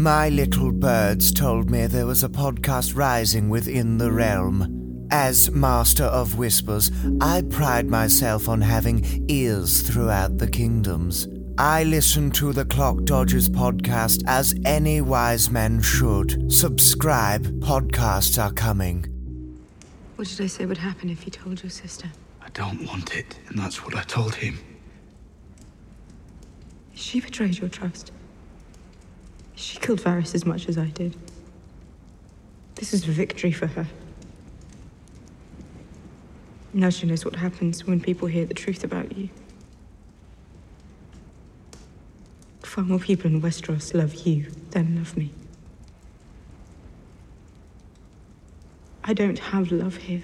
My little birds told me there was a podcast rising within the realm. As Master of Whispers, I pride myself on having ears throughout the kingdoms. I listen to the Clock Dodgers podcast as any wise man should. Subscribe, podcasts are coming. What did I say would happen if you told your sister? I don't want it, and that's what I told him. She betrayed your trust. She killed Varys as much as I did. This is victory for her. Now she knows what happens when people hear the truth about you. Far more people in Westeros love you than love me. I don't have love here.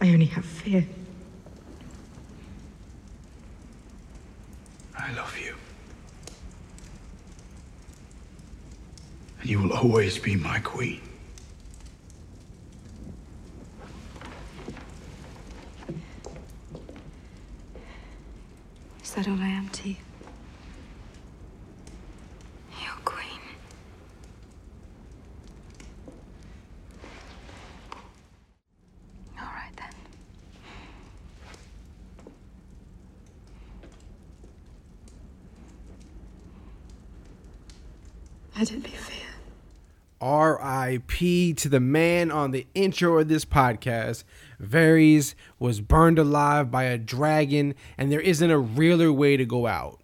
I only have fear. I love you. And you will always be my queen. Is that all I am to you? Your queen. All right then. Let it be. R.I.P. to the man on the intro of this podcast. Varys was burned alive by a dragon, and there isn't a realer way to go out.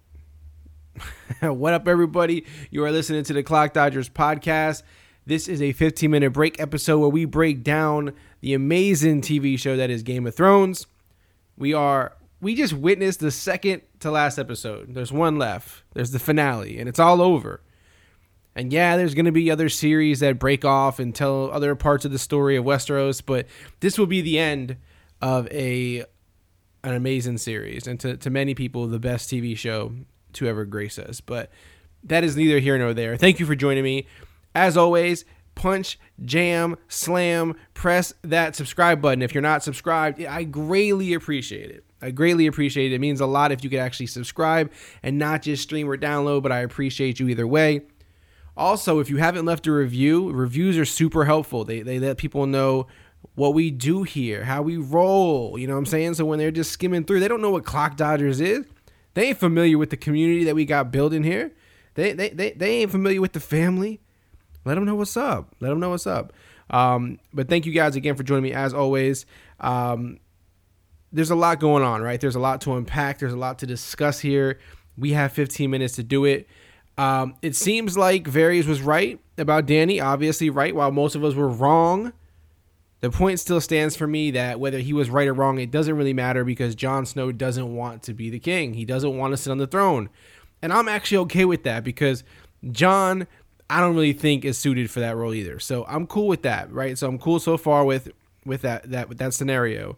what up, everybody? You are listening to the Clock Dodgers podcast. This is a 15 minute break episode where we break down the amazing TV show that is Game of Thrones. We are we just witnessed the second to last episode. There's one left. There's the finale, and it's all over. And yeah, there's going to be other series that break off and tell other parts of the story of Westeros, but this will be the end of a an amazing series and to, to many people the best TV show to ever grace us. But that is neither here nor there. Thank you for joining me. As always, punch, jam, slam, press that subscribe button. If you're not subscribed, I greatly appreciate it. I greatly appreciate it. It means a lot if you could actually subscribe and not just stream or download, but I appreciate you either way. Also, if you haven't left a review, reviews are super helpful. They, they let people know what we do here, how we roll. You know what I'm saying? So when they're just skimming through, they don't know what Clock Dodgers is. They ain't familiar with the community that we got building here. They, they, they, they ain't familiar with the family. Let them know what's up. Let them know what's up. Um, but thank you guys again for joining me as always. Um, there's a lot going on, right? There's a lot to unpack. There's a lot to discuss here. We have 15 minutes to do it. Um, it seems like Varys was right about Dany, obviously right, while most of us were wrong. The point still stands for me that whether he was right or wrong, it doesn't really matter because Jon Snow doesn't want to be the king. He doesn't want to sit on the throne. And I'm actually okay with that because Jon, I don't really think is suited for that role either. So I'm cool with that, right? So I'm cool so far with with that that with that scenario.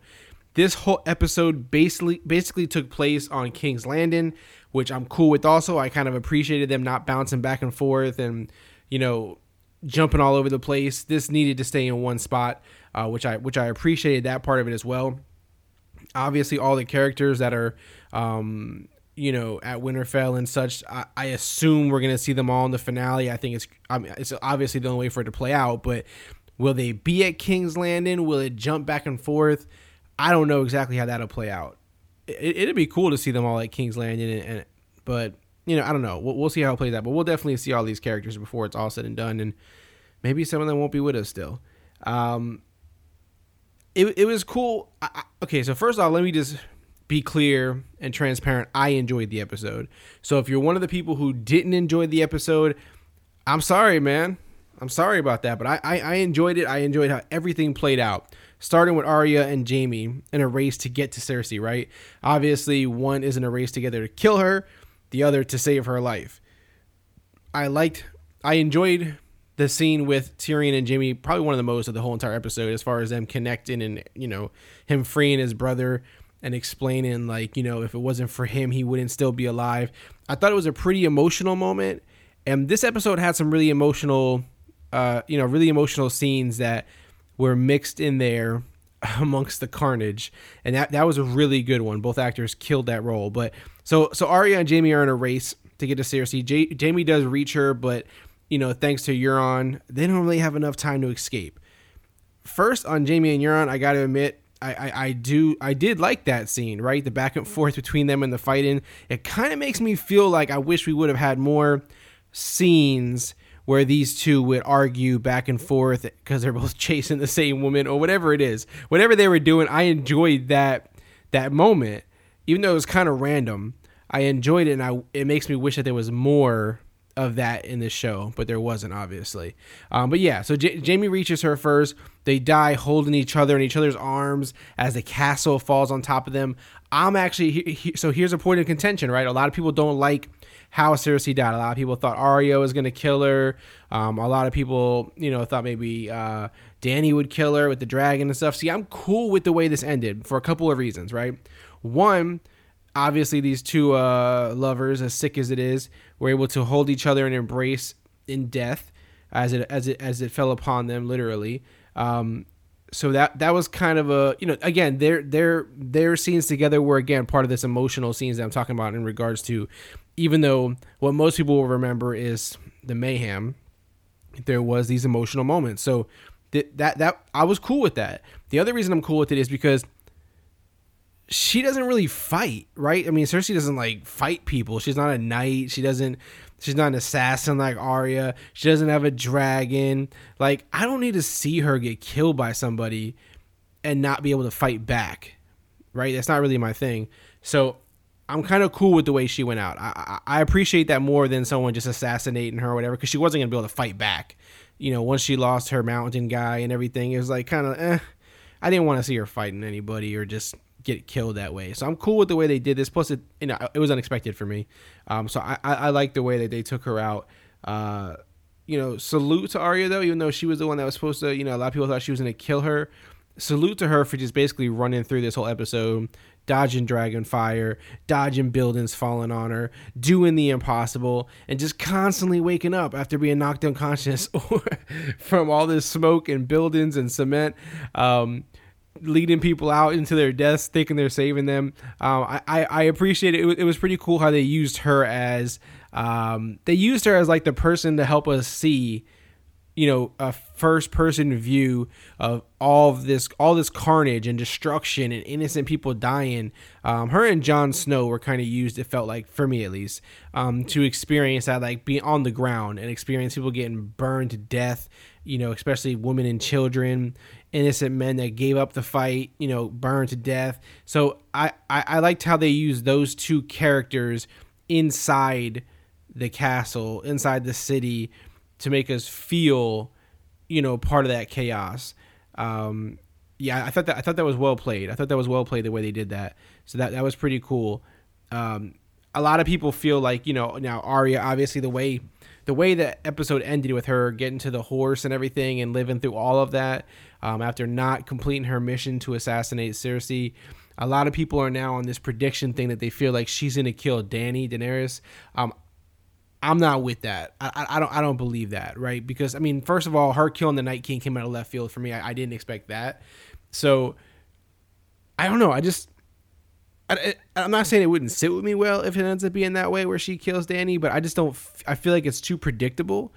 This whole episode basically basically took place on King's Landing, which I'm cool with. Also, I kind of appreciated them not bouncing back and forth and you know jumping all over the place. This needed to stay in one spot, uh, which I which I appreciated that part of it as well. Obviously, all the characters that are um, you know at Winterfell and such, I, I assume we're gonna see them all in the finale. I think it's I mean, it's obviously the only way for it to play out, but will they be at King's Landing? Will it jump back and forth? I don't know exactly how that'll play out. It, would be cool to see them all at King's Landing, and, and but you know, I don't know. We'll, we'll, see how it plays out, but we'll definitely see all these characters before it's all said and done, and maybe some of them won't be with us still. Um, it, it was cool. I, I, okay, so first off, let me just be clear and transparent. I enjoyed the episode. So if you're one of the people who didn't enjoy the episode, I'm sorry, man. I'm sorry about that, but I, I, I enjoyed it. I enjoyed how everything played out starting with Arya and Jaime in a race to get to Cersei, right? Obviously, one is in a race together to kill her, the other to save her life. I liked, I enjoyed the scene with Tyrion and Jaime, probably one of the most of the whole entire episode, as far as them connecting and, you know, him freeing his brother and explaining, like, you know, if it wasn't for him, he wouldn't still be alive. I thought it was a pretty emotional moment. And this episode had some really emotional, uh, you know, really emotional scenes that were mixed in there amongst the carnage and that that was a really good one both actors killed that role but so so Arya and Jaime are in a race to get to Cersei. J- Jaime does reach her, but you know, thanks to Euron, they don't really have enough time to escape. First on Jaime and Euron, I got to admit, I, I, I, do I did like that scene, right? The back and forth between them and the fighting. It kind of makes me feel like I wish we would have had more scenes where these two would argue back and forth because they're both chasing the same woman or whatever it is. Whatever they were doing, I enjoyed that that moment, even though it was kind of random. I enjoyed it, and I it makes me wish that there was more of that in the show, but there wasn't obviously. Um, but yeah, so J- Jaime reaches her first. They die holding each other in each other's arms as the castle falls on top of them. I'm actually he, he, so here's a point of contention, right? A lot of people don't like how Cersei died. A lot of people thought Arya was going to kill her. Um, a lot of people, you know, thought maybe uh, Dany would kill her with the dragon and stuff. See, I'm cool with the way this ended for a couple of reasons, right? One, obviously, these two uh, lovers, as sick as it is, were able to hold each other and embrace in death as it as it as it fell upon them, literally. Um, so that that was kind of a you know again their their their scenes together were again part of this emotional scenes that I'm talking about in regards to even though what most people will remember is the mayhem, there was these emotional moments. So that that that I was cool with that. The other reason I'm cool with it is because she doesn't really fight, right? I mean, Cersei doesn't like fight people. She's not a knight. She doesn't. She's not an assassin like Arya. She doesn't have a dragon. Like I don't need to see her get killed by somebody and not be able to fight back, right? That's not really my thing. So I'm kind of cool with the way she went out. I, I, I appreciate that more than someone just assassinating her or whatever because she wasn't gonna be able to fight back. You know, once she lost her mountain guy and everything, it was like kind of eh. I didn't want to see her fighting anybody or just get killed that way. So I'm cool with the way they did this. Plus, it you know it was unexpected for me. Um, so I, I, I like the way that they took her out. Uh, you know, salute to Arya though, even though she was the one that was supposed to. You know, a lot of people thought she was gonna kill her. Salute to her for just basically running through this whole episode, dodging dragon fire, dodging buildings falling on her, doing the impossible, and just constantly waking up after being knocked unconscious from all this smoke and buildings and cement. Um, leading people out into their deaths, thinking they're saving them. Um, I, I, I appreciate it. it. It was pretty cool how they used her as um, they used her as like the person to help us see you know a first person view of all of this all this carnage and destruction and innocent people dying um, her and Jon Snow were kind of used it felt like for me at least um, to experience that like being on the ground and experience people getting burned to death you know especially women and children innocent men that gave up the fight you know burned to death so I, I, I liked how they used those two characters inside the castle inside the city to make us feel, you know, part of that chaos. Um, yeah, I thought that I thought that was well played. I thought that was well played the way they did that. So that that was pretty cool. Um, a lot of people feel like you know now Arya obviously the way the way the episode ended with her getting to the horse and everything and living through all of that um, after not completing her mission to assassinate Cersei. A lot of people are now on this prediction thing that they feel like she's gonna kill Dany Daenerys. Um, I'm not with that. I, I, don't I don't believe that, right? Because I mean, first of all, her killing the Night King came out of left field for me. I, I didn't expect that. So I don't know. I just I, am not saying it wouldn't sit with me well if it ends up being that way where she kills Dany, but I just don't. I feel like it's too predictable.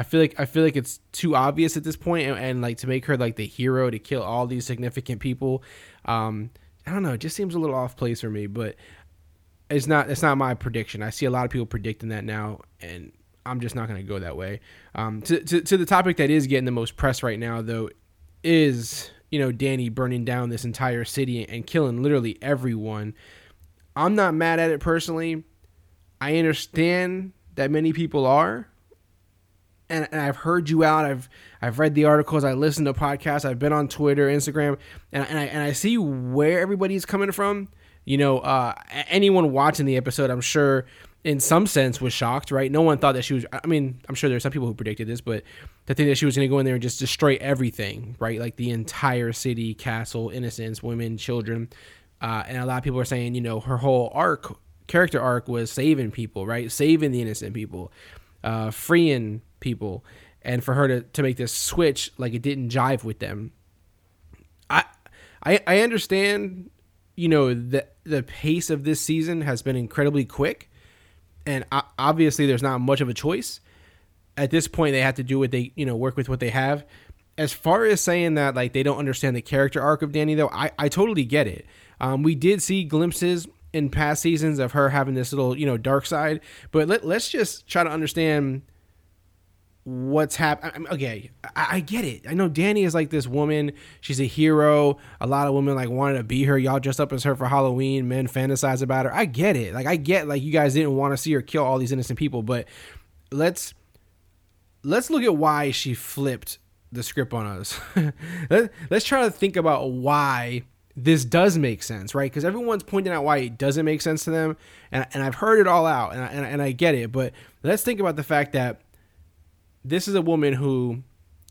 I feel like I feel like it's too obvious at this point, and, and like to make her like the hero to kill all these significant people. Um, I don't know. It just seems a little off place for me, but it's not it's not my prediction. I see a lot of people predicting that now, and I'm just not going to go that way. Um, to, to to the topic that is getting the most press right now, though, is you know Dany burning down this entire city and killing literally everyone. I'm not mad at it personally. I understand that many people are, and, and, I've heard you out. I've I've read the articles. I listened to podcasts. I've been on Twitter, Instagram, and, and I and I see where everybody's coming from you know, uh, anyone watching the episode, I'm sure in some sense was shocked, right? No one thought that she was. I mean, I'm sure there's some people who predicted this, but to think that she was going to go in there and just destroy everything, right? Like the entire city, castle, innocents, women, children. Uh, and a lot of people are saying, you know, her whole arc, character arc, was saving people, right? Saving the innocent people, uh, freeing people, and for her to, to make this switch, like it didn't jive with them. I I, I understand you know the the pace of this season has been incredibly quick and obviously there's not much of a choice. At this point, they have to do what they you know work with what they have. As far as saying that like they don't understand the character arc of danny though, I I totally get it. Um, we did see glimpses in past seasons of her having this little you know dark side, but let let's just try to understand what's happening. Okay, I, I, get it. I know Dany is like this woman. She's a hero. A lot of women like wanted to be her. Y'all dressed up as her for Halloween. Men fantasize about her. I get it. Like I get like you guys didn't want to see her kill all these innocent people, but let's let's look at why she flipped the script on us. Let, let's try to think about why this does make sense, right? Because everyone's pointing out why it doesn't make sense to them, and, and I've heard it all out, and I, and, and I get it. But let's think about the fact that this is a woman who,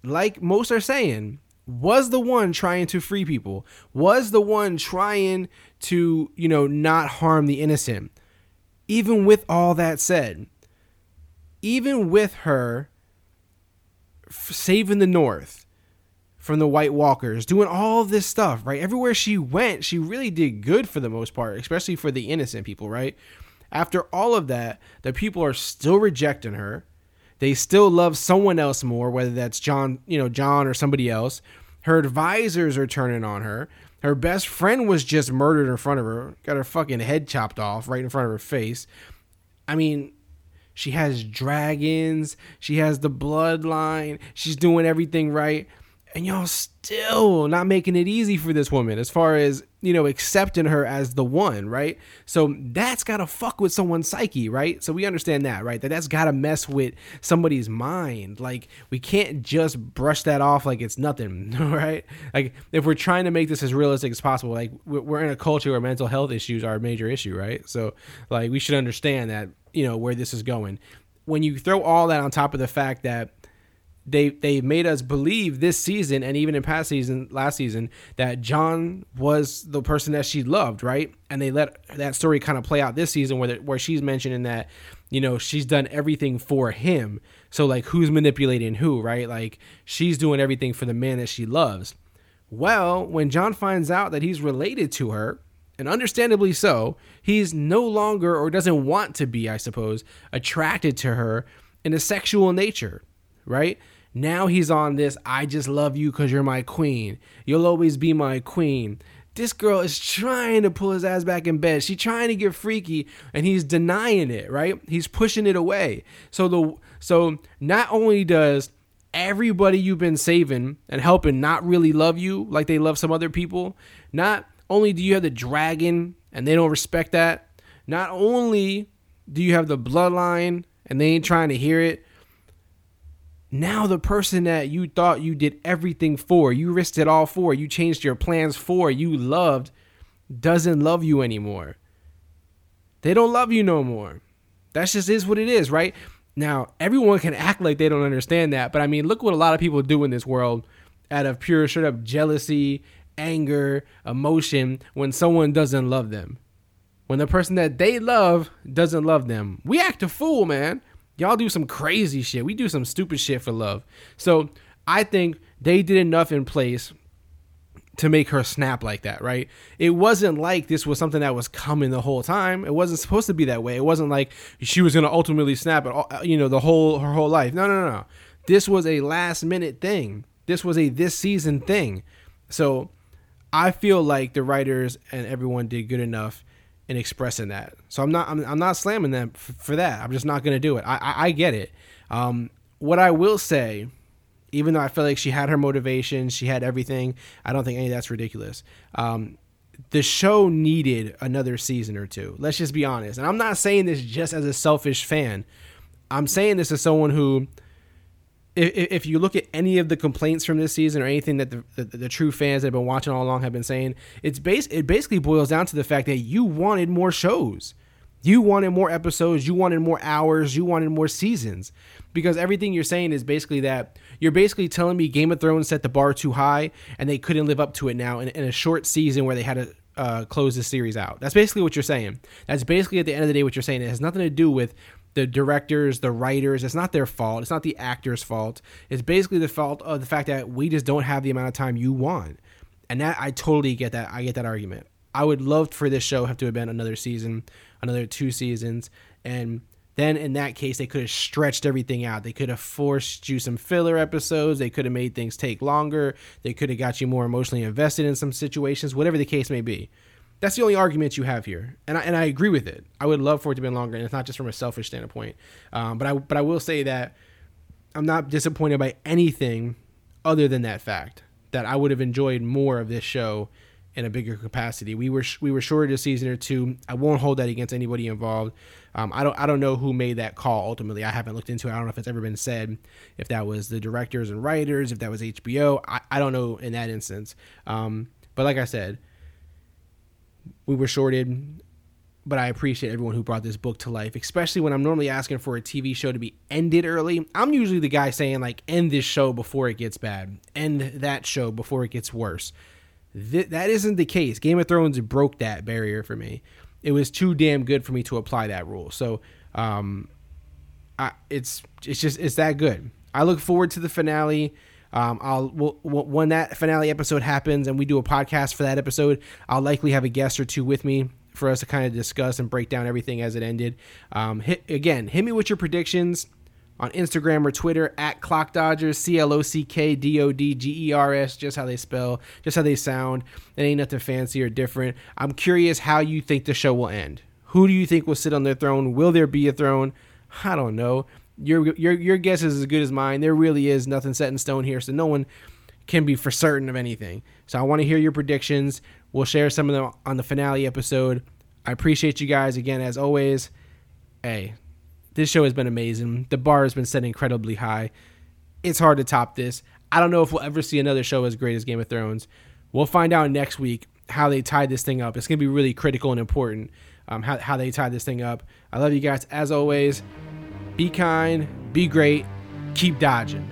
like most are saying, was the one trying to free people, was the one trying to, you know, not harm the innocent. Even with all that said, even with her saving the North from the White Walkers, doing all this stuff, right? Everywhere she went, she really did good for the most part, especially for the innocent people, right? After all of that, the people are still rejecting her. They still love someone else more, whether that's Jon, you know, Jon or somebody else. Her advisors are turning on her. Her best friend was just murdered in front of her, got her fucking head chopped off right in front of her face. I mean, she has dragons, she has the bloodline, she's doing everything right and y'all still not making it easy for this woman as far as you know accepting her as the one right? So that's gotta fuck with someone's psyche right? So we understand that right? That that's gotta mess with somebody's mind. Like we can't just brush that off like it's nothing right? Like if we're trying to make this as realistic as possible like we're in a culture where mental health issues are a major issue right? So like we should understand that you know where this is going. When you throw all that on top of the fact that they they made us believe this season and even in past season last season that Jon was the person that she loved, right? And they let that story kind of play out this season where the, where she's mentioning that you know she's done everything for him. So like who's manipulating who, right? Like she's doing everything for the man that she loves. Well, when Jon finds out that he's related to her, and understandably so, he's no longer or doesn't want to be, I suppose, attracted to her in a sexual nature, right? Now he's on this, I just love you because you're my queen. You'll always be my queen. This girl is trying to pull his ass back in bed. She's trying to get freaky and he's denying it, right? He's pushing it away. So the so not only does everybody you've been saving and helping not really love you like they love some other people, not only do you have the dragon and they don't respect that, not only do you have the bloodline and they ain't trying to hear it, now the person that you thought you did everything for, you risked it all for, you changed your plans for, you loved, doesn't love you anymore. They don't love you no more. That just is what it is, right? Now, everyone can act like they don't understand that, but I mean, look what a lot of people do in this world out of pure straight up jealousy, anger, emotion when someone doesn't love them. When the person that they love doesn't love them. We act a fool, man. Y'all do some crazy shit. We do some stupid shit for love. So I think they did enough in place to make her snap like that, right? It wasn't like this was something that was coming the whole time. It wasn't supposed to be that way. It wasn't like she was going to ultimately snap it, all, uh, you know, the whole her whole life. No, no, no. This was a last minute thing. This was a this season thing. So I feel like the writers and everyone did good enough in expressing that. So I'm not I'm, I'm not slamming them f- for that. I'm just not to do it. I, I, I get it. Um, what I will say, even though I feel like she had her motivation, she had everything. I don't think any of that's ridiculous. Um, the show needed another season or two. Let's just be honest. And I'm not saying this just as a selfish fan. I'm saying this as someone who if, if you look at any of the complaints from this season or anything that the, the, the, true fans that have been watching all along have been saying, it's base it basically boils down to the fact that you wanted more shows. You wanted more episodes, you wanted more hours, you wanted more seasons. Because everything you're saying is basically that you're basically telling me Game of Thrones set the bar too high and they couldn't live up to it now in, in a short season where they had to uh, close the series out. That's basically what you're saying. That's basically at the end of the day what you're saying. It has nothing to do with the directors, the writers. It's not their fault. It's not the actors' fault. It's basically the fault of the fact that we just don't have the amount of time you want. And that I totally get that. I get that argument. I would love for this show have to have been another season, another two seasons, and then in that case they could have stretched everything out. They could have forced you some filler episodes. They could have made things take longer. They could have got you more emotionally invested in some situations, whatever the case may be. That's the only argument you have here, and I, and I agree with it. I would love for it to be longer, and it's not just from a selfish standpoint. Um, but I but I will say that I'm not disappointed by anything other than that fact that I would have enjoyed more of this show in a bigger capacity. We were we were shorted a season or two. I won't hold that against anybody involved. Um, I don't I don't know who made that call ultimately. I haven't looked into it. I don't know if it's ever been said if that was the directors and writers, if that was HBO. I, I don't know in that instance. Um, but like I said, we were shorted. But I appreciate everyone who brought this book to life, especially when I'm normally asking for a TV show to be ended early. I'm usually the guy saying like end this show before it gets bad, end that show before it gets worse. Th- that isn't the case. Game of Thrones broke that barrier for me. It was too damn good for me to apply that rule. So, um, I, it's it's just it's that good. I look forward to the finale. Um, I'll when that finale episode happens and we do a podcast for that episode, I'll likely have a guest or two with me for us to kind of discuss and break down everything as it ended. Um, hit, again, hit me with your predictions on Instagram or Twitter at Clock Dodgers, C L O C K D O D G E R S, just how they spell, just how they sound. It ain't nothing fancy or different. I'm curious how you think the show will end. Who do you think will sit on their throne? Will there be a throne? I don't know. Your your your guess is as good as mine. There really is nothing set in stone here, so no one can be for certain of anything. So I want to hear your predictions. We'll share some of them on the finale episode. I appreciate you guys again as always. Hey, this show has been amazing. The bar has been set incredibly high. It's hard to top this. I don't know if we'll ever see another show as great as Game of Thrones. We'll find out next week how they tied this thing up. It's going to be really critical and important um, how, how they tied this thing up. I love you guys as always. Be kind, be great, keep dodging.